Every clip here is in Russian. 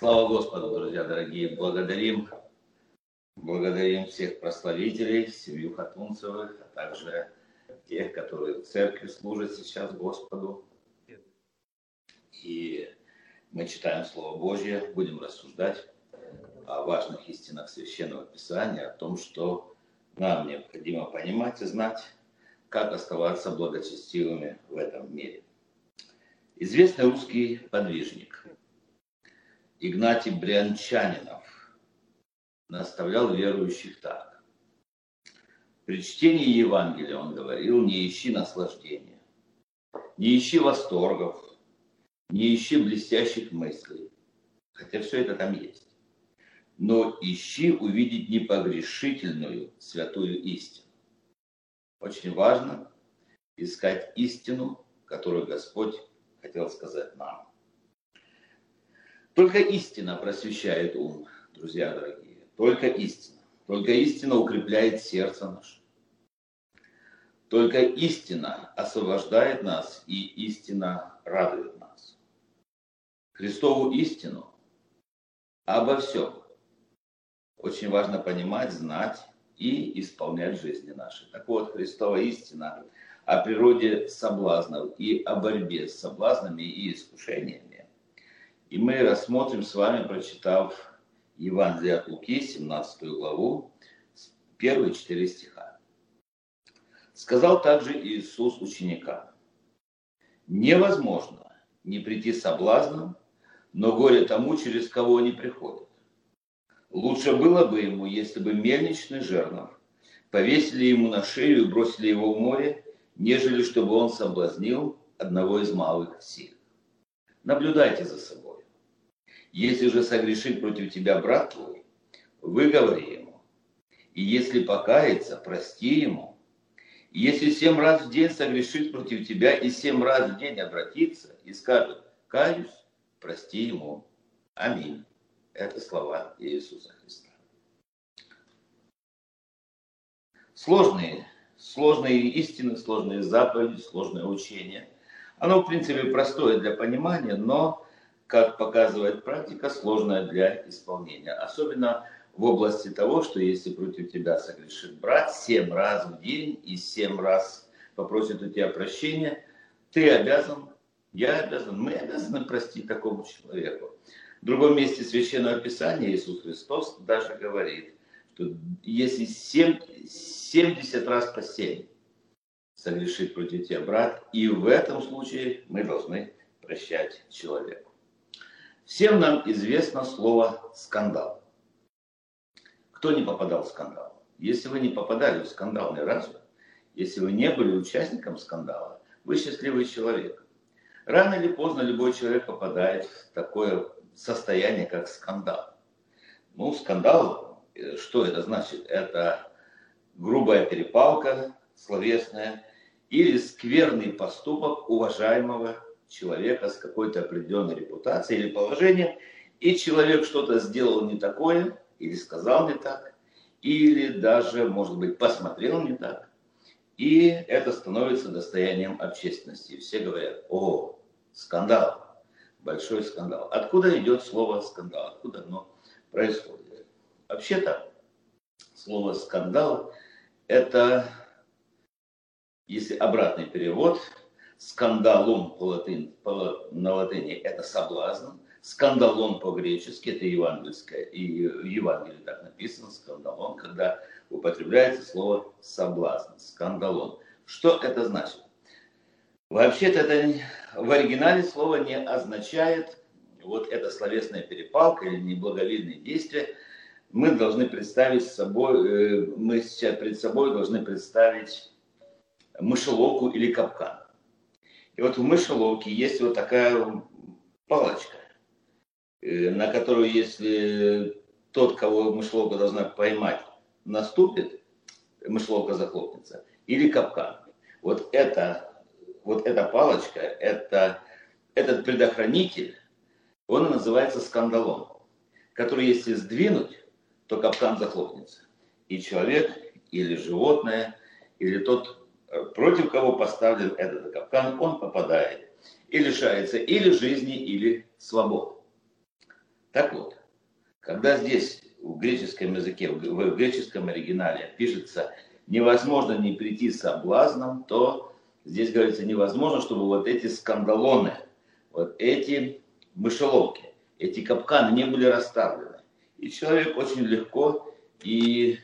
Слава Господу, друзья дорогие! Благодарим, благодарим всех прославителей, семью Хатунцевых, а также тех, которые в церкви служат сейчас Господу. И мы читаем Слово Божье, будем рассуждать о важных истинах Священного Писания, о том, что нам необходимо понимать и знать, как оставаться благочестивыми в этом мире. Известный русский подвижник Игнатий Брянчанинов наставлял верующих так. При чтении Евангелия он говорил, не ищи наслаждения, не ищи восторгов, не ищи блестящих мыслей, хотя все это там есть. Но ищи увидеть непогрешительную святую истину. Очень важно искать истину, которую Господь хотел сказать нам. Только истина просвещает ум, друзья дорогие. Только истина. Только истина укрепляет сердце наше. Только истина освобождает нас, и истина радует нас. Христову истину обо всем очень важно понимать, знать и исполнять в жизни нашей. Так вот, Христова истина о природе соблазнов и о борьбе с соблазнами и искушениями. И мы рассмотрим с вами, прочитав Евангелие от Луки, 17 главу, первые четыре стиха. Сказал также Иисус ученикам, невозможно не прийти соблазном, но горе тому, через кого они приходят. Лучше было бы ему, если бы мельничный жернов повесили ему на шею и бросили его в море, нежели чтобы он соблазнил одного из малых сил. Наблюдайте за собой. Если же согрешит против тебя брат твой, выговори ему. И если покается, прости ему. Если семь раз в день согрешит против тебя и семь раз в день обратится и скажет, каюсь, прости ему. Аминь. Это слова Иисуса Христа. Сложные, сложные истины, сложные заповеди, сложное учение. Оно, в принципе, простое для понимания, но, как показывает практика, сложное для исполнения. Особенно в области того, что если против тебя согрешит брат семь раз в день и семь раз попросит у тебя прощения, ты обязан, я обязан, мы обязаны простить такому человеку. В другом месте Священного Писания Иисус Христос даже говорит, что если 7, 70 раз по 7 согрешит против тебя брат, и в этом случае мы должны прощать человеку. Всем нам известно слово «скандал». Кто не попадал в скандал? Если вы не попадали в скандал ни разу, если вы не были участником скандала, вы счастливый человек. Рано или поздно любой человек попадает в такое состояние, как скандал. Ну, скандал, э, что это значит? Это грубая перепалка словесная или скверный поступок уважаемого человека с какой-то определенной репутацией или положением, и человек что-то сделал не такое, или сказал не так, или даже, может быть, посмотрел не так. И это становится достоянием общественности. Все говорят, о, скандал большой скандал. Откуда идет слово скандал? Откуда оно происходит? Вообще-то слово скандал это, если обратный перевод, scandalum по латыни, по, на латыни это соблазн, σκάνδαλον по-гречески, это евангельское, и в Евангелии так написано, σκάνδαλον, когда употребляется слово соблазн, скандалон. Что это значит? Вообще-то это в оригинале слово не означает вот эта словесная перепалка или неблаговидные действия. Мы должны представить собой, э, мы сейчас перед собой должны представить мышеловку или капкан. И вот в мышеловке есть вот такая палочка, э, на которую, если тот, кого мышеловка должна поймать, наступит, мышеловка захлопнется, или капкан. Вот это вот эта палочка, это, этот предохранитель, он и называется скандалом, который если сдвинуть, то капкан захлопнется. И человек, или животное, или тот, против кого поставлен этот капкан, он попадает и лишается или жизни, или свободы. Так вот, когда здесь в греческом языке, в греческом оригинале пишется «невозможно не прийти соблазном», то здесь говорится «невозможно, чтобы вот эти скандалоны, вот эти мышеловки, эти капканы не были расставлены». И человек очень легко и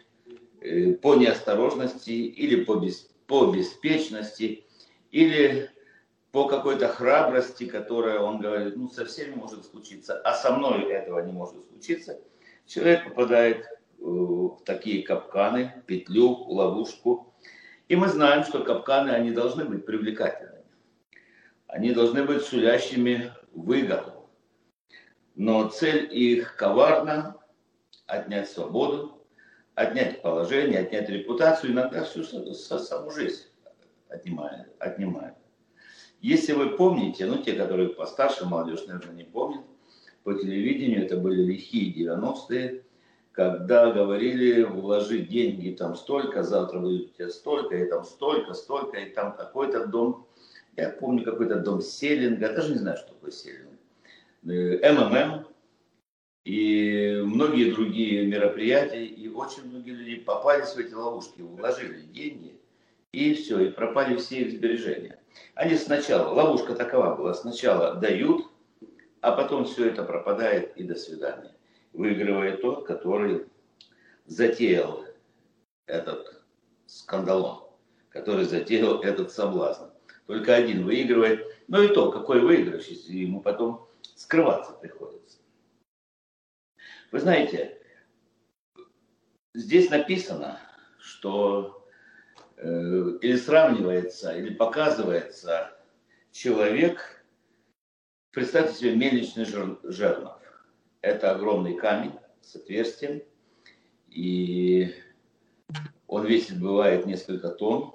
э, по неосторожности или по, бес, по беспечности или по какой-то храбрости, которая, он говорит, ну со всеми может случиться, а со мной этого не может случиться, человек попадает э, в такие капканы, петлю, ловушку. И мы знаем, что капканы, они должны быть привлекательными. Они должны быть сулящими выгоду. Но цель их коварна – отнять свободу, отнять положение, отнять репутацию, иногда всю саму жизнь отнимает. отнимает. Если вы помните, ну те, которые постарше, молодежь, наверное, не помнят, по телевидению это были лихие 90-е, когда говорили, вложить деньги там столько, завтра будет у тебя столько, и там столько, столько, и там какой-то дом, я помню какой-то дом селлинга, даже не знаю, что такое селлинг, э, МММ, и многие другие мероприятия, и очень многие люди попались в эти ловушки, вложили деньги, и все, и пропали все их сбережения. Они сначала, ловушка такова была, сначала дают, а потом все это пропадает и до свидания. Выигрывает тот, который затеял этот скандалон, который затеял этот соблазн. Только один выигрывает. Но и то, какой выигрыш, если ему потом скрываться приходится. Вы знаете, здесь написано, что Э, или сравнивается, или показывается человек, представьте себе мельничный жернов. Это огромный камень с отверстием, и он весит, бывает, несколько тонн.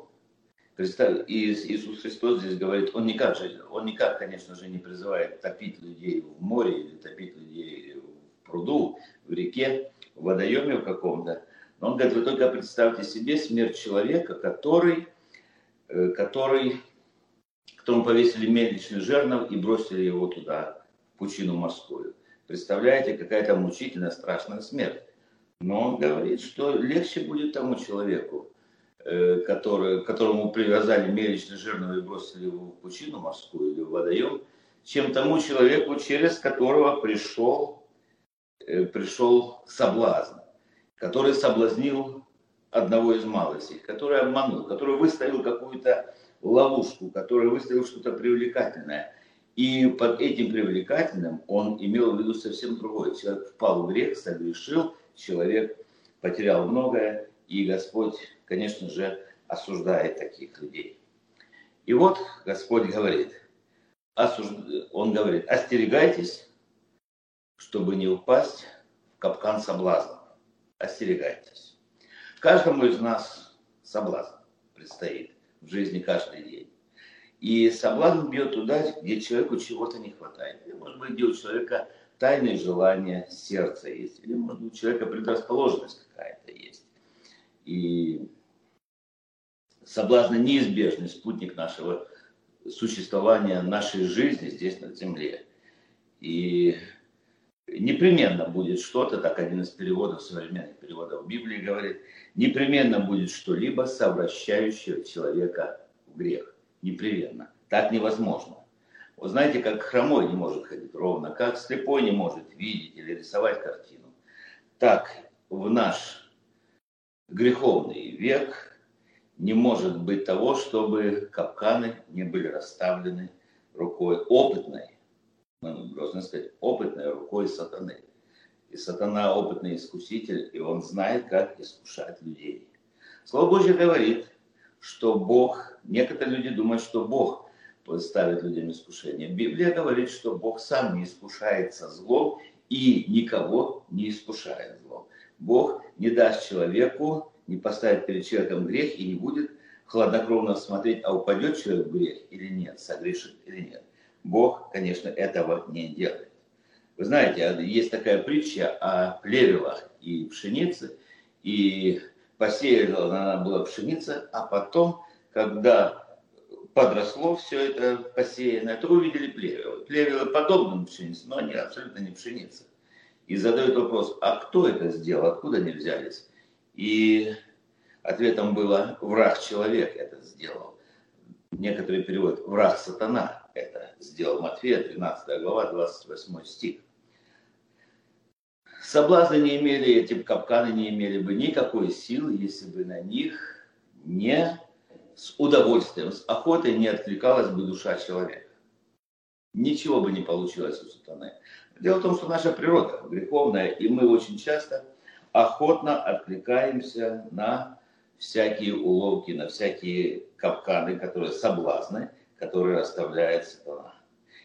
И Иисус Христос здесь говорит, он никак, же, он никак, конечно же, не призывает топить людей в море или топить людей пруду, в реке, в водоеме в каком-то, он говорит, вы только представьте себе смерть человека, который, э, который, которому повесили мельничный жернов и бросили его туда, в пучину морскую. Представляете, какая-то мучительная, страшная смерть. Но он говорит, что легче будет тому человеку, э, который, которому привязали мельничный жернов и бросили его в пучину морскую или в водоем, чем тому человеку, через которого пришел, пришел соблазн который соблазнил одного из малосей, который обманул, который выставил какую-то ловушку, который выставил что-то привлекательное. И под этим привлекательным он имел в виду совсем другое. Человек впал в грех, согрешил, человек потерял многое, и Господь, конечно же, осуждает таких людей. И вот Господь говорит, осуж... Он говорит, остерегайтесь, чтобы не упасть в капкан соблазна остерегайтесь. Каждому из нас соблазн предстоит в жизни каждый день. И соблазн бьет туда, где человеку чего-то не хватает. Или, может быть, где у человека тайные желания сердца есть. Или, может у человека предрасположенность какая-то есть. И соблазн неизбежный спутник нашего существования, нашей жизни здесь на земле. И непременно будет что-то, так один из переводов, современных переводов Библии говорит, непременно будет что-либо, совращающее человека в грех. Непременно. Так невозможно. Вы знаете, как хромой не может ходить ровно, как слепой не может видеть или рисовать картину, так в наш греховный век не может быть того, чтобы капканы не были расставлены рукой опытной, мы должны сказать, опытной рукой сатаны. И сатана опытный искуситель, и он знает, как искушать людей. Слово Божье говорит, что Бог, некоторые люди думают, что Бог ставит людям искушение. Библия говорит, что Бог сам не искушается злом и никого не искушает злом. Бог не даст человеку, не поставит перед человеком грех и не будет хладнокровно смотреть, а упадет человек в грех или нет, согрешит или нет. Бог, конечно, этого не делает. Вы знаете, есть такая притча о плевелах и пшенице, и посеяла она была пшеница, а потом, когда подросло все это посеянное, то увидели плевелы. Плевелы подобны пшенице, но они абсолютно не пшеница. и задают вопрос, а кто это сделал, откуда они взялись? И ответом было, враг человек это сделал. Некоторые переводят, враг сатана это сделал. Матфея, 13 глава, 28 стих. Соблазны не имели, эти капканы не имели бы никакой силы, если бы на них не с удовольствием, с охотой не откликалась бы душа человека. Ничего бы не получилось у сатаны. Дело в том, что наша природа греховная, и мы очень часто охотно откликаемся на всякие уловки, на всякие капканы, которые соблазны, которые расставляет сатана.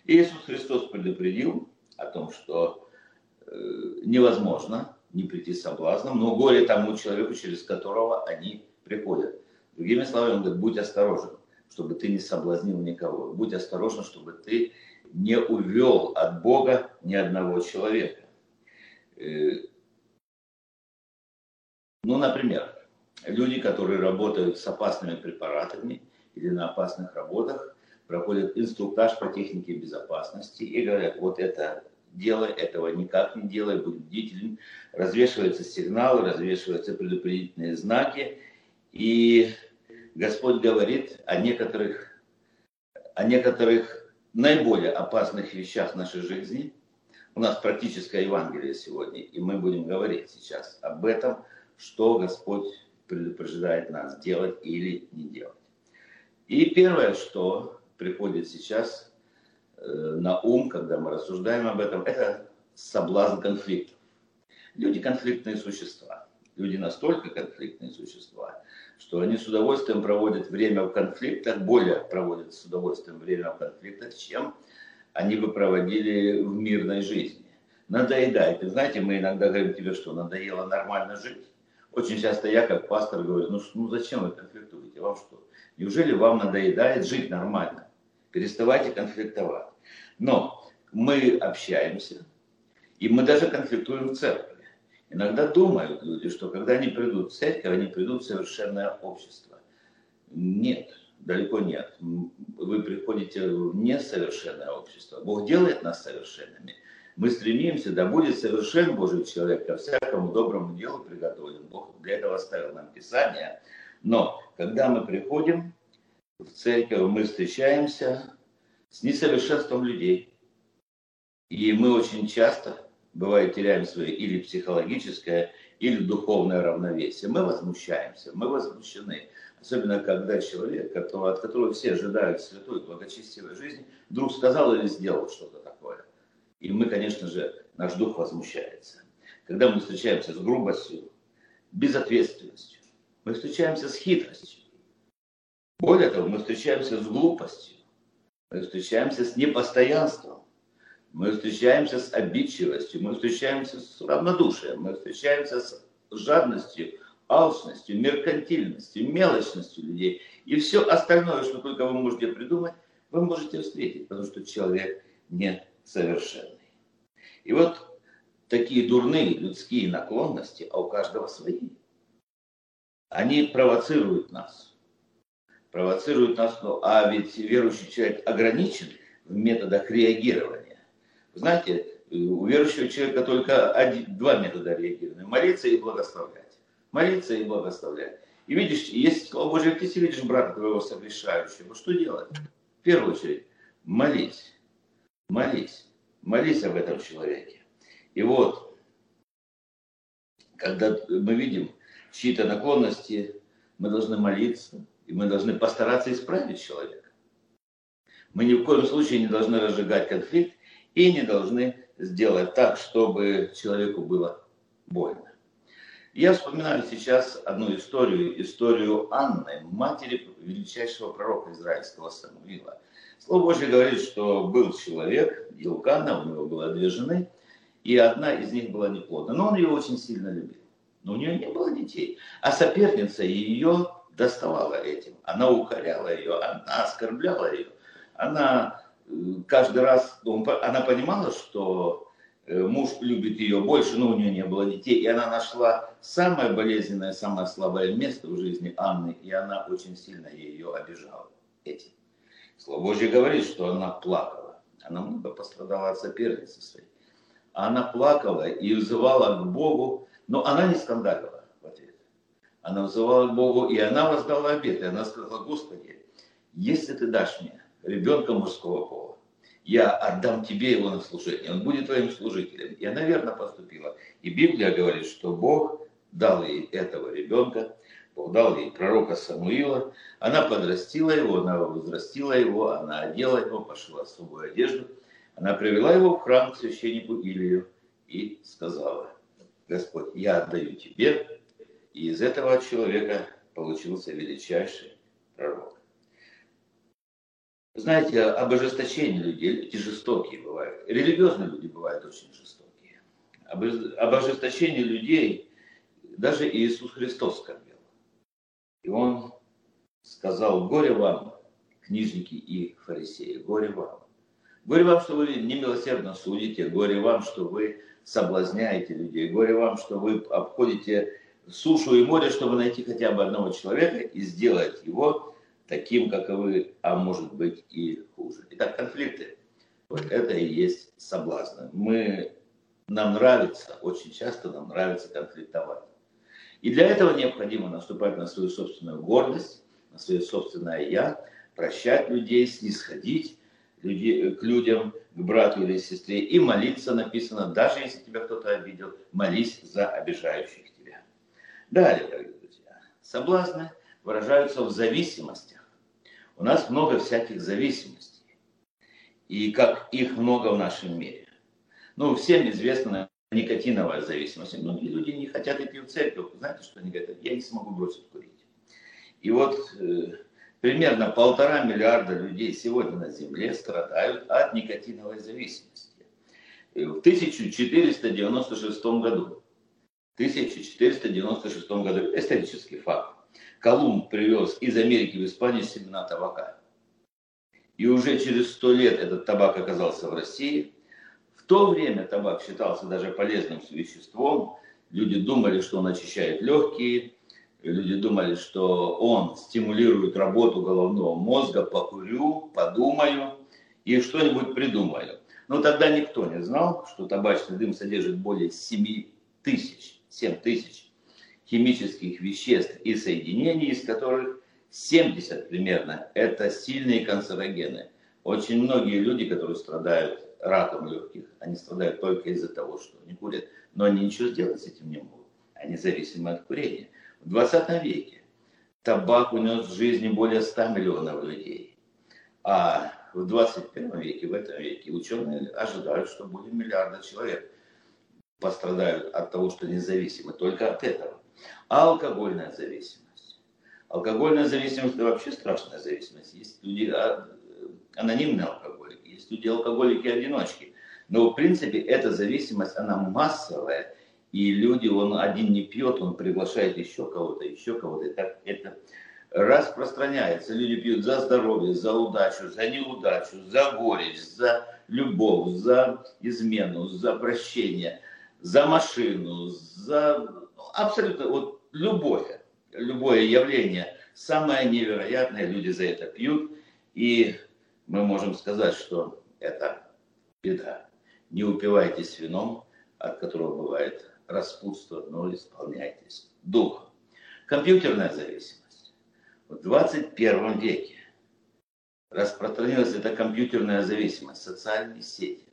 Иисус Христос предупредил о том, что э, невозможно не прийти соблазном, но горе тому человеку, через которого они приходят. Другими словами, он говорит, будь осторожен, чтобы ты не соблазнил никого. Будь осторожен, чтобы ты не увел от Бога ни одного человека. Э, ну, например, люди, которые работают с опасными препаратами или на опасных работах, проходят инструктаж по технике безопасности и говорят, вот это делай, этого никак не делай, будь бдителен. Развешиваются сигналы, развешиваются предупредительные знаки. И Господь говорит о некоторых, о некоторых наиболее опасных вещах нашей жизни. У нас практическое Евангелие сегодня, и мы будем говорить сейчас об этом, что Господь предупреждает нас делать или не делать. И первое, что приходит сейчас э, на ум, когда мы рассуждаем об этом, это соблазн конфликтов. Люди конфликтные существа. Люди настолько конфликтные существа, что они с удовольствием проводят время в конфликтах, более проводят с удовольствием время в конфликтах, чем они бы проводили в мирной жизни. Надоедает. И знаете, мы иногда говорим тебе, что надоело нормально жить. Очень часто я, как пастор, говорю, ну, ну зачем вы конфликтуете, вам что? Неужели вам надоедает жить нормально? Переставайте конфликтовать. Но мы общаемся, и мы даже конфликтуем в церкви. Иногда думают люди, что когда они придут в церковь, они придут в совершенное общество. Нет, далеко нет. Вы приходите в несовершенное общество. Бог делает нас совершенными. Мы стремимся, да будет совершен Божий человек, ко всякому доброму делу приготовлен. Бог для этого оставил нам Писание. Но когда мы приходим в церковь, мы встречаемся с несовершенством людей. И мы очень часто бывает, теряем свое или психологическое, или духовное равновесие. Мы возмущаемся, мы возмущены. Особенно, когда человек, который, от которого все ожидают святой, благочестивой жизни, вдруг сказал или сделал что-то такое. И мы, конечно же, наш дух возмущается. Когда мы встречаемся с грубостью, безответственностью, мы встречаемся с хитростью. Более того, мы встречаемся с глупостью, мы встречаемся с непостоянством, мы встречаемся с обидчивостью, мы встречаемся с равнодушием, мы встречаемся с жадностью, алчностью, меркантильностью, мелочностью людей. И все остальное, что только вы можете придумать, вы можете встретить, потому что человек не совершенный. И вот такие дурные людские наклонности, а у каждого свои, они провоцируют нас. Провоцируют нас, ну, а ведь верующий человек ограничен в методах реагирования. Знаете, у верующего человека только один, два метода реагирования. Молиться и благословлять. Молиться и благословлять. И видишь, если, слава Божье, ты видишь брата твоего согрешающего, что делать? В первую очередь, молись. Молись. Молись об этом человеке. И вот, когда мы видим чьи-то наклонности, мы должны молиться, и мы должны постараться исправить человека. Мы ни в коем случае не должны разжигать конфликт, и не должны сделать так, чтобы человеку было больно. Я вспоминаю сейчас одну историю, историю Анны, матери величайшего пророка израильского Самуила. Слово Божье говорит, что был человек, Илкана, у него было две жены, и одна из них была неплодна. Но он ее очень сильно любил. Но у нее не было детей. А соперница ее доставала этим. Она укоряла ее, она оскорбляла ее. Она каждый раз ну, она понимала, что э, муж любит ее больше, но у нее не было детей, и она нашла самое болезненное, самое слабое место в жизни Анны, и она очень сильно ее обижала этим. Слово Божье говорит, что она плакала. Она много пострадала от соперницы своей. она плакала и взывала к Богу, но она не скандалила. Она взывала к Богу, и она воздала обет. И она сказала, Господи, если ты дашь мне ребенка мужского пола, я отдам тебе его на служение, он будет твоим служителем. И она верно поступила. И Библия говорит, что Бог дал ей этого ребенка, Бог дал ей пророка Самуила, она подрастила его, она возрастила его, она одела его, пошила особую одежду, она привела его в храм к священнику Илию и сказала, Господь, я отдаю тебе, и из этого человека получился величайший пророк. Знаете, об ожесточении людей, люди жестокие бывают. Религиозные люди бывают очень жестокие. Об, об ожесточении людей даже Иисус Христос скорбел. И Он сказал, горе вам, книжники и фарисеи, горе вам. Горе вам, что вы немилосердно судите, горе вам, что вы соблазняете людей, горе вам, что вы обходите сушу и море, чтобы найти хотя бы одного человека и сделать его таким, как и вы, а может быть и хуже. Итак, конфликты. Вот это и есть соблазны. Мы, нам нравится, очень часто нам нравится конфликтовать. И для этого необходимо наступать на свою собственную гордость, на свое собственное «я», прощать людей, снисходить людей, к людям, к брату или сестре и молиться, написано, даже если тебя кто-то обидел, молись за обижающих. Далее, дорогие друзья, соблазны выражаются в зависимостях. У нас много всяких зависимостей. И как их много в нашем мире. Ну, всем известна никотиновая зависимость. Многие люди не хотят идти в церковь. Знаете, что они говорят? Я не смогу бросить курить. И вот э, примерно полтора миллиарда людей сегодня на Земле страдают от никотиновой зависимости. В 1496 году, 1496 году, исторический факт, Колумб привез из Америки в Испанию семена табака. И уже через сто лет этот табак оказался в России. В то время табак считался даже полезным веществом. Люди думали, что он очищает легкие, люди думали, что он стимулирует работу головного мозга, покурю, подумаю и что-нибудь придумаю. Но тогда никто не знал, что табачный дым содержит более 7 тысяч, 7 тысяч химических веществ и соединений, из которых 70 примерно это сильные канцерогены. Очень многие люди, которые страдают раком легких, они страдают только из-за того, что они курят, но они ничего сделать с этим не могут. Они зависимы от курения. В 20 веке табак унес в жизни более 100 миллионов людей. А в 21 веке, в этом веке, ученые ожидают, что более миллиарда человек пострадают от того, что независимы только от этого. А алкогольная зависимость. Алкогольная зависимость – это вообще страшная зависимость. Есть люди а, анонимные алкоголики, есть люди алкоголики-одиночки. Но в принципе эта зависимость, она массовая – и люди, он один не пьет, он приглашает еще кого-то, еще кого-то. И так это распространяется. Люди пьют за здоровье, за удачу, за неудачу, за горечь, за любовь, за измену, за прощение, за машину, за абсолютно вот любое, любое явление. Самое невероятное, люди за это пьют. И мы можем сказать, что это беда. Не упивайтесь вином, от которого бывает распутство, но исполняйтесь духом. Компьютерная зависимость. В 21 веке распространилась эта компьютерная зависимость, социальные сети.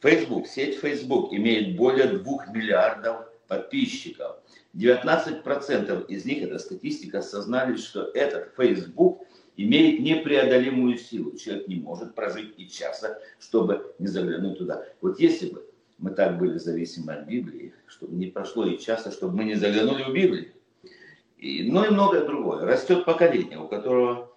Facebook, сеть Facebook имеет более 2 миллиардов подписчиков. 19% из них, это статистика, осознали, что этот Facebook имеет непреодолимую силу. Человек не может прожить и часа, чтобы не заглянуть туда. Вот если бы мы так были зависимы от Библии, чтобы не прошло и часа, чтобы мы не заглянули в Библию. И, ну и многое другое. Растет поколение, у которого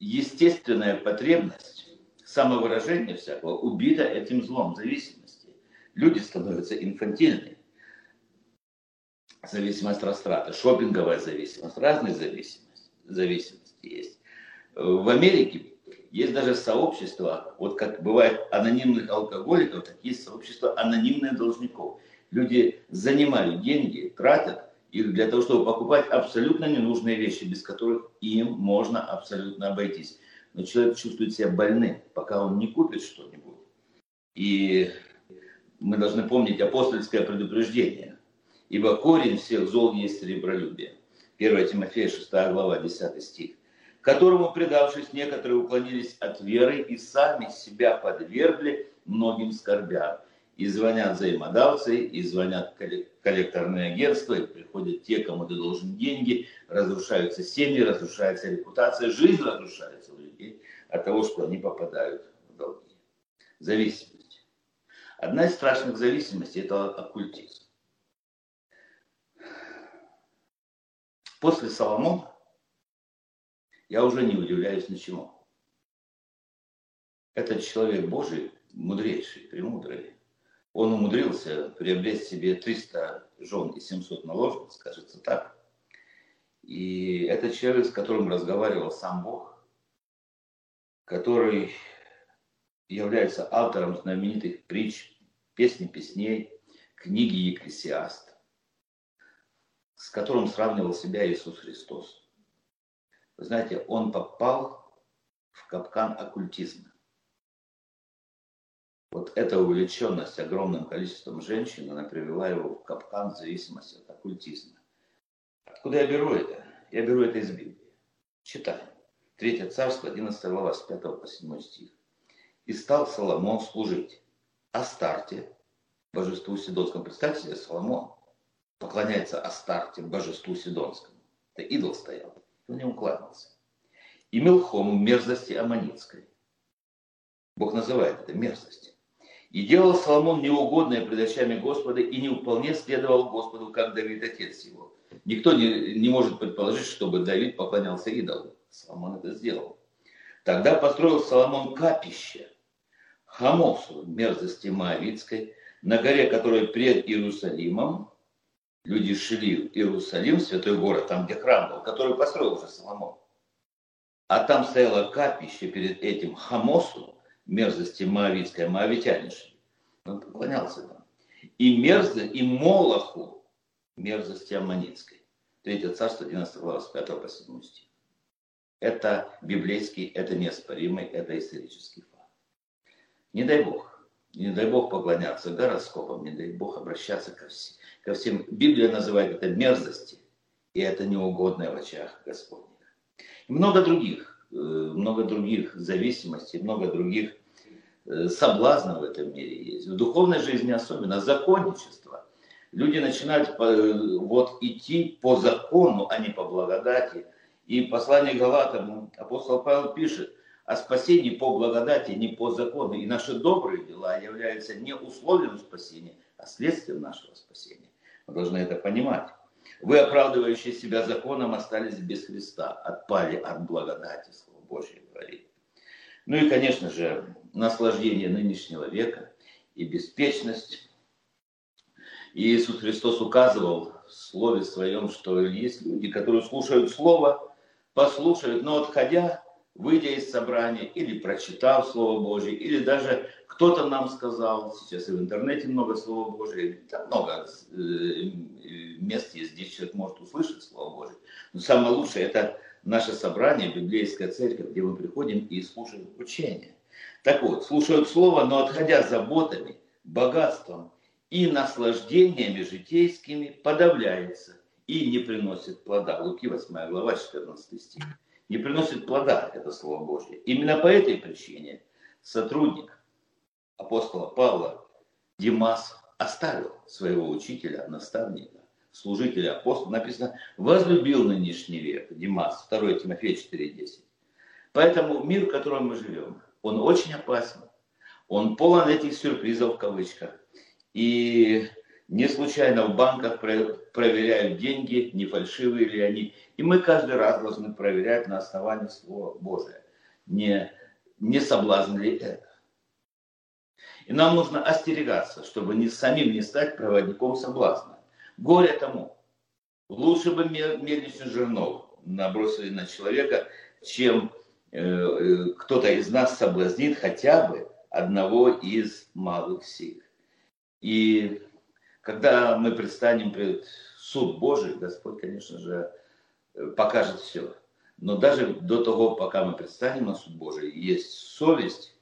естественная потребность самовыражения всякого убита этим злом зависимости. Люди становятся инфантильными. Зависимость растраты, шопинговая зависимость, разные зависимости, зависимости есть. В Америке есть даже сообщества, вот как бывает анонимных алкоголиков, так есть сообщество анонимных должников. Люди занимают деньги, тратят их для того, чтобы покупать абсолютно ненужные вещи, без которых им можно абсолютно обойтись. Но человек чувствует себя больным, пока он не купит что-нибудь. И мы должны помнить апостольское предупреждение. Ибо корень всех зол есть сребролюбие. 1 Тимофея 6 глава 10 стих. Которому, предавшись, некоторые уклонились от веры и сами себя подвергли многим скорбям. И звонят взаимодавцы, и звонят коллекторные агентства, и приходят те, кому ты должен деньги, разрушаются семьи, разрушается репутация, жизнь разрушается от того, что они попадают в долги. Зависимость. Одна из страшных зависимостей – это оккультизм. После Соломона я уже не удивляюсь ничему. Этот человек Божий, мудрейший, премудрый, он умудрился приобрести себе 300 жен и 700 наложниц, скажется так. И это человек, с которым разговаривал сам Бог, который является автором знаменитых притч, песни песней, книги Екклесиаст, с которым сравнивал себя Иисус Христос. Вы знаете, он попал в капкан оккультизма. Вот эта увлеченность огромным количеством женщин, она привела его в капкан в зависимости от оккультизма. Откуда я беру это? Я беру это из Библии. Читаем. Третье царство, 11 глава, с 5 по 7 стих. «И стал Соломон служить Астарте, божеству Сидонскому». Представьте себе, Соломон поклоняется Астарте, божеству Сидонскому. Это идол стоял, он не уклонился. И Мелхому, мерзости Аманитской. Бог называет это мерзостью. И делал Соломон неугодное пред очами Господа, и не вполне следовал Господу, как Давид, отец его. Никто не, не может предположить, чтобы Давид поклонялся идолу. Соломон это сделал. Тогда построил Соломон капище Хамосу, мерзости Моавицкой, на горе, которая пред Иерусалимом, люди шли в Иерусалим, святой город, там, где храм был, который построил уже Соломон. А там стояло капище перед этим Хамосу, мерзости Моавицкой, Моавитяне шли. Он поклонялся там. И мерзость, и Молоху, мерзости Аммонитской. Третье царство, 11 глава, с 5 по 7 стих. Это библейский, это неоспоримый, это исторический факт. Не дай Бог, не дай Бог поклоняться гороскопам, не дай Бог обращаться ко, всем, ко всем. Библия называет это мерзости, и это неугодное в очах Господних. И много других, э, много других зависимостей, много других э, соблазнов в этом мире есть. В духовной жизни особенно законничество. Люди начинают э, вот идти по закону, а не по благодати – и послание Галатам апостол Павел пишет о спасении по благодати, не по закону. И наши добрые дела являются не условием спасения, а следствием нашего спасения. Мы должны это понимать. Вы, оправдывающие себя законом, остались без Христа, отпали от благодати, Слово Божье говорит. Ну и, конечно же, наслаждение нынешнего века и беспечность. И Иисус Христос указывал в Слове Своем, что есть люди, которые слушают Слово, послушают, но отходя, выйдя из собрания или прочитав Слово Божье, или даже кто-то нам сказал, сейчас и в интернете много Слова Божьего, там много э, мест есть, где человек может услышать Слово Божье. Но самое лучшее это наше собрание, библейская церковь, где мы приходим и слушаем учение. Так вот, слушают Слово, но отходя заботами, богатством и наслаждениями житейскими, подавляется и не приносит плода. Луки 8 глава 14 стих. Не приносит плода, это Слово Божье. Именно по этой причине сотрудник апостола Павла Димас оставил своего учителя, наставника, служителя апостола. Написано, возлюбил нынешний век Димас, 2 Тимофея 4.10. Поэтому мир, в котором мы живем, он очень опасен. Он полон этих сюрпризов в кавычках. И не случайно в банках проверяют деньги, не фальшивые ли они. И мы каждый раз должны проверять на основании Слова Божия, не, не соблазн ли это. И нам нужно остерегаться, чтобы не самим не стать проводником соблазна. Горе тому. Лучше бы мельничный жернов набросили на человека, чем э, э, кто-то из нас соблазнит хотя бы одного из малых сил. И когда мы предстанем пред суд Божий, Господь, конечно же, покажет все. Но даже до того, пока мы предстанем на суд Божий, есть совесть,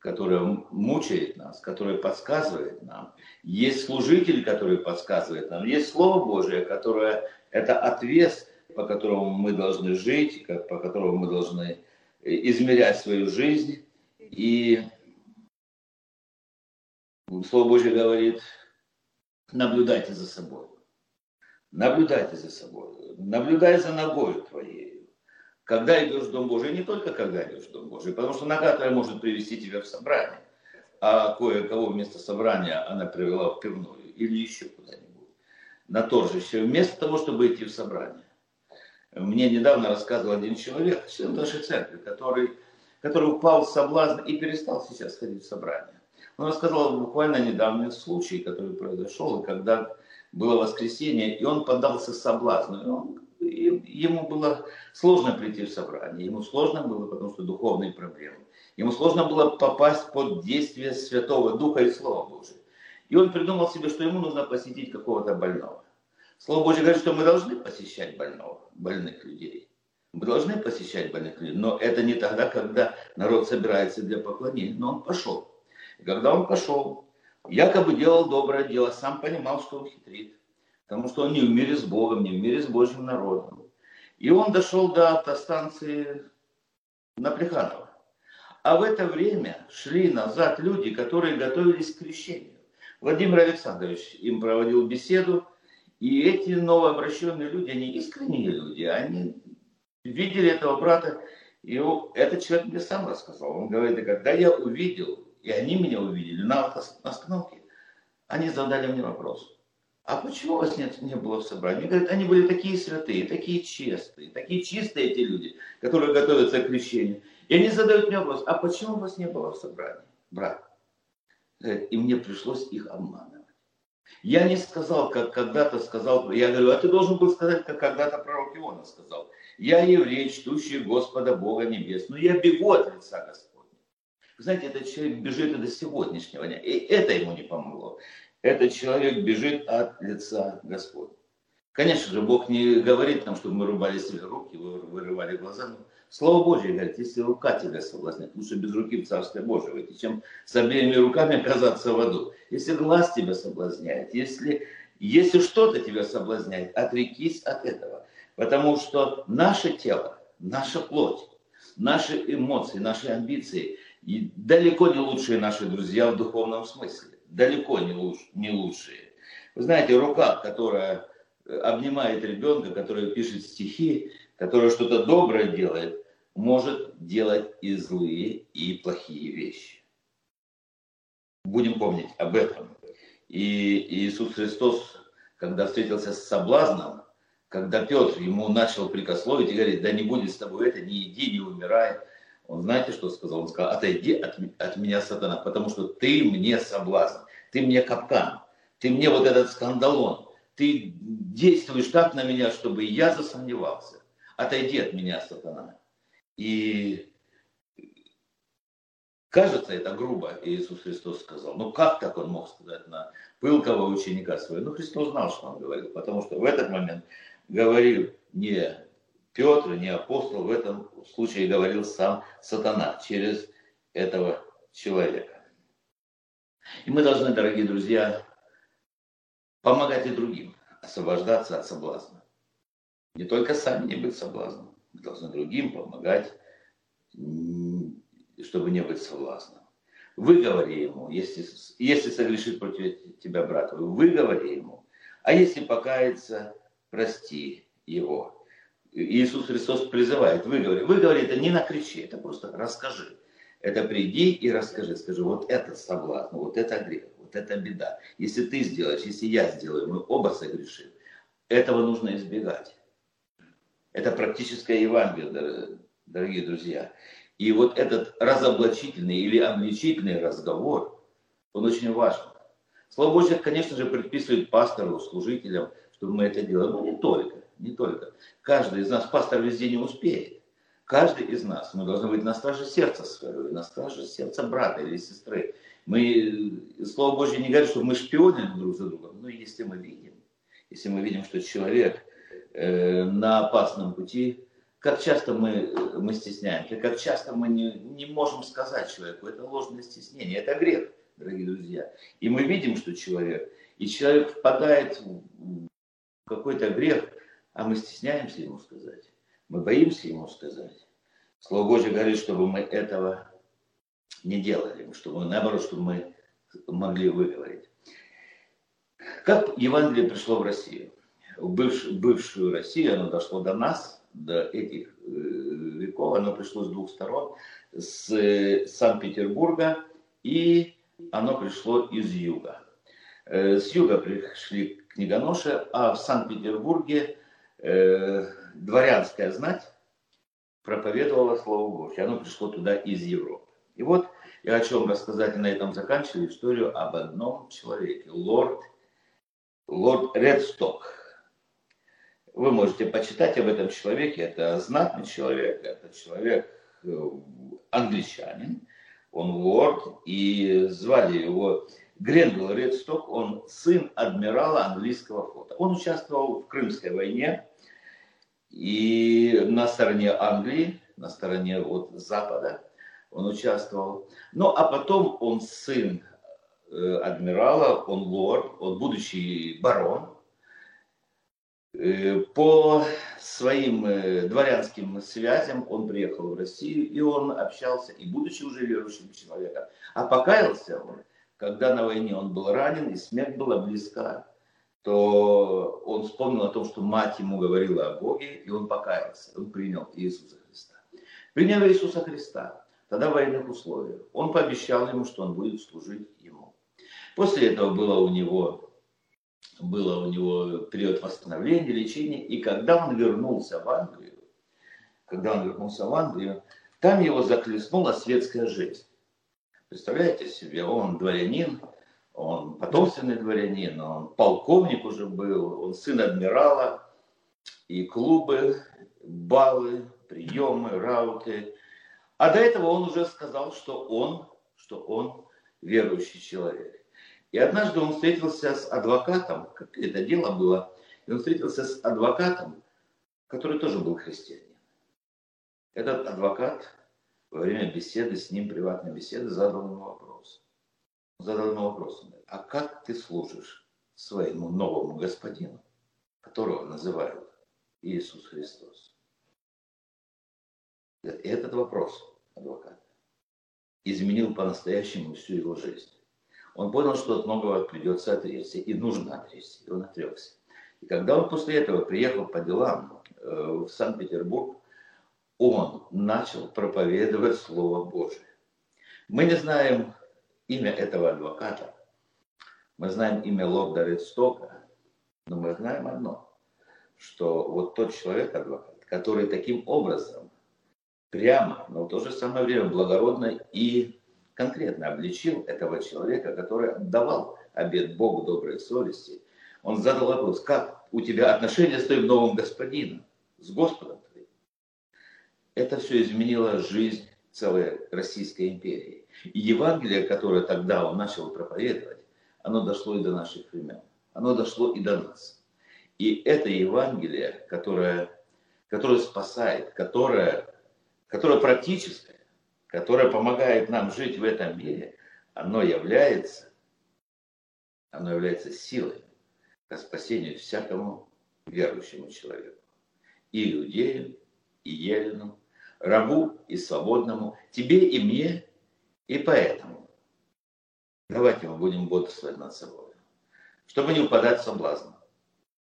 которая мучает нас, которая подсказывает нам. Есть служитель, который подсказывает нам. Есть Слово Божие, которое это отвес, по которому мы должны жить, по которому мы должны э, измерять свою жизнь. И Слово Божье говорит, наблюдайте за собой. Наблюдайте за собой. Наблюдай за ногой твоей. Когда идешь в Дом Божий, не только когда идешь в Дом Божий, потому что нога твоя может привести тебя в собрание, а кое-кого вместо собрания она привела в пивную или еще куда-нибудь, на торжище, вместо того, чтобы идти в собрание. Мне недавно рассказывал один человек, член нашей церкви, который, который упал в соблазн и перестал сейчас ходить в собрание. Он рассказал буквально недавний случай, который произошел, когда было воскресенье, и он поддался соблазну. И он, и ему было сложно прийти в собрание, ему сложно было, потому что духовные проблемы. Ему сложно было попасть под действие Святого Духа и Слова Божия. И он придумал себе, что ему нужно посетить какого-то больного. Слово Божье говорит, что мы должны посещать больного, больных людей. Мы должны посещать больных людей, но это не тогда, когда народ собирается для поклонения. Но он пошел. И когда он пошел, якобы делал доброе дело, сам понимал, что он хитрит. Потому что он не в мире с Богом, не в мире с Божьим народом. И он дошел до автостанции на Плеханово. А в это время шли назад люди, которые готовились к крещению. Владимир Александрович им проводил беседу, и эти новообращенные люди, они искренние люди, они видели этого брата, и этот человек мне сам рассказал. Он говорит, когда я увидел и они меня увидели на остановке, они задали мне вопрос. А почему вас нет, не было в собрании? Они говорят, они были такие святые, такие честные, такие чистые эти люди, которые готовятся к крещению. И они задают мне вопрос, а почему вас не было в собрании, брат? И мне пришлось их обманывать. Я не сказал, как когда-то сказал, я говорю, а ты должен был сказать, как когда-то пророк Иона сказал. Я еврей, чтущий Господа Бога Небес, но я бегу от лица Господа. Знаете, этот человек бежит и до сегодняшнего дня. И это ему не помогло. Этот человек бежит от лица Господня. Конечно же, Бог не говорит нам, чтобы мы рубали себе руки, вырывали глаза. Но Слово Божье говорит, если рука тебя соблазняет, лучше без руки в Царствие Божие войти, чем с обеими руками оказаться в аду. Если глаз тебя соблазняет, если, если что-то тебя соблазняет, отрекись от этого. Потому что наше тело, наша плоть, наши эмоции, наши амбиции и далеко не лучшие наши друзья в духовном смысле. Далеко не, луч, не лучшие. Вы знаете, рука, которая э, обнимает ребенка, которая пишет стихи, которая что-то доброе делает, может делать и злые, и плохие вещи. Будем помнить об этом. И Иисус Христос, когда встретился с соблазном, когда Петр ему начал прекословить и говорить, да не будет с тобой это, не иди, не умирай, он знаете, что сказал? Он сказал, отойди от, от меня, сатана, потому что ты мне соблазн, ты мне капкан, ты мне вот этот σκάνδαλον, ты действуешь так на меня, чтобы я засомневался. Отойди от меня, сатана. И кажется, это грубо, Иисус Христос сказал. Ну как так он мог сказать на пылкого ученика своего? Ну Христос знал, что он говорил, потому что в этот момент говорил не Петр, не апостол, в этом случае говорил сам сатана через этого человека. И мы должны, дорогие друзья, помогать и другим освобождаться от соблазна. Не только сами не быть соблазном, мы должны другим помогать, чтобы не быть соблазном. Выговори ему, если, если согрешит против тебя брат, выговори ему. А если покается, прости его. Иисус Христос призывает, выговори. Выговори это не накричи, это просто расскажи. Это приди и расскажи. Скажи, вот это соблазн, вот это грех, вот это беда. Если ты сделаешь, если я сделаю, мы оба согрешим. Этого нужно избегать. Это практическое Евангелие, дорогие друзья. И вот этот разоблачительный или обличительный разговор, он очень важен. Слово Божье, конечно же, предписывает пастору, служителям, чтобы мы это делали, но не только не только. Каждый из нас, пастор везде не успеет. Каждый из нас, мы должны быть на страже сердца своего, на страже сердца брата или сестры. Мы, Слово Божье не говорит, что мы шпионим друг за другом, но если мы видим, если мы видим, что человек э, на опасном пути, как часто мы, мы стесняемся, как часто мы не, не можем сказать человеку, это ложное стеснение, это грех, дорогие друзья. И мы видим, что человек, и человек впадает в какой-то грех, а мы стесняемся ему сказать, мы боимся ему сказать. Слово Божье говорит, чтобы мы этого не делали, чтобы наоборот, чтобы мы могли выговорить. Как Евангелие пришло в Россию? В бывшую, бывшую Россию оно дошло до нас, до этих э, веков. Оно пришло с двух сторон, с э, Санкт-Петербурга и оно пришло из юга. Э, с юга пришли книгоноши, а в Санкт-Петербурге дворянская знать проповедовала Слово Божье. Оно пришло туда из Европы. И вот я хочу вам рассказать, и на этом заканчиваю историю об одном человеке, лорд, лорд Редсток. Вы можете почитать об этом человеке. Это знатный человек, это человек э, англичанин, он лорд, и звали его Гренвилл Редсток, он сын адмирала английского флота. Он участвовал в Крымской войне и на стороне Англии, на стороне вот Запада он участвовал. Ну, а потом он сын э, адмирала, он лорд, он будущий барон. Э, по своим э, дворянским связям он приехал в Россию, и он общался, и будучи уже верующим человеком, а покаялся он, когда на войне он был ранен, и смерть была близка, то он вспомнил о том, что мать ему говорила о Боге, и он покаялся, он принял Иисуса Христа. Принял Иисуса Христа, тогда в военных условиях. Он пообещал ему, что он будет служить ему. После этого было у него, было у него период восстановления, лечения, и когда он вернулся в Англию, когда он вернулся в Англию, там его захлестнула светская жизнь. Представляете себе, он дворянин, он потомственный дворянин, он полковник уже был, он сын адмирала, и клубы, балы, приемы, рауты – а до этого он уже сказал, что он, что он верующий человек. И однажды он встретился с адвокатом, как это дело было, и он встретился с адвокатом, который тоже был христианин. Этот адвокат во время беседы с ним, приватной беседы, задал ему вопрос. Задал ему вопрос, а как ты служишь своему новому господину, которого называют Иисус Христос? Этот вопрос адвоката изменил по-настоящему всю его жизнь. Он понял, что от многого придется отречься, и нужно отречься, и он отрекся. И когда он после этого приехал по делам э, в Санкт-Петербург, он начал проповедовать Слово Божие. Мы не знаем имя этого адвоката, мы знаем имя лорда Редстока, но мы знаем одно, что вот тот человек, адвокат, который таким образом прямо, но в то же самое время благородно и конкретно обличил этого человека, который отдавал обед Богу доброй совести. Он задал вопрос, как у тебя отношения с твоим новым господином, с Господом твоим? Это все изменило жизнь целой Российской империи. И Евангелие, которое тогда он начал проповедовать, оно дошло и до наших времен. Оно дошло и до нас. И это Евангелие, которое, которое спасает, которое которое практическое, которое помогает нам жить в этом мире, оно является, оно является силой к спасению всякому верующему человеку. И иудею, и елену, рабу и свободному, тебе и мне, и поэтому. Давайте мы будем бодрствовать над собой, чтобы не упадать в соблазн,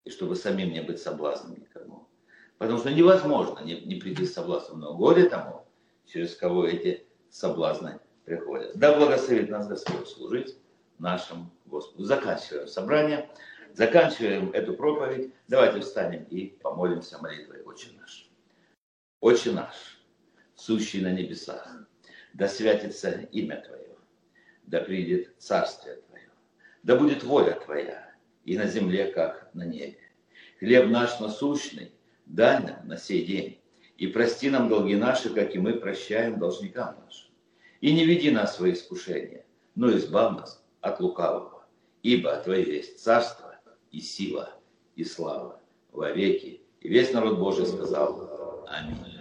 и чтобы самим не быть соблазном никому. Потому что невозможно не, не прийти с соблазном, но горе тому, через кого эти соблазны приходят. Да благословит нас Господь служить нашему Господу. Заканчиваем собрание, заканчиваем эту проповедь. Давайте встанем и помолимся молитвой Отче наш. Отче наш, сущий на небесах, да святится имя Твое, да придет Царствие Твое, да будет воля Твоя и на земле, как на небе. Хлеб наш насущный, дай нам на сей день, и прости нам долги наши, как и мы прощаем должникам нашим. И не веди нас в свои искушения, но избавь нас от лукавого, ибо Твое есть царство и сила и слава во веки. И весь народ Божий сказал, Аминь.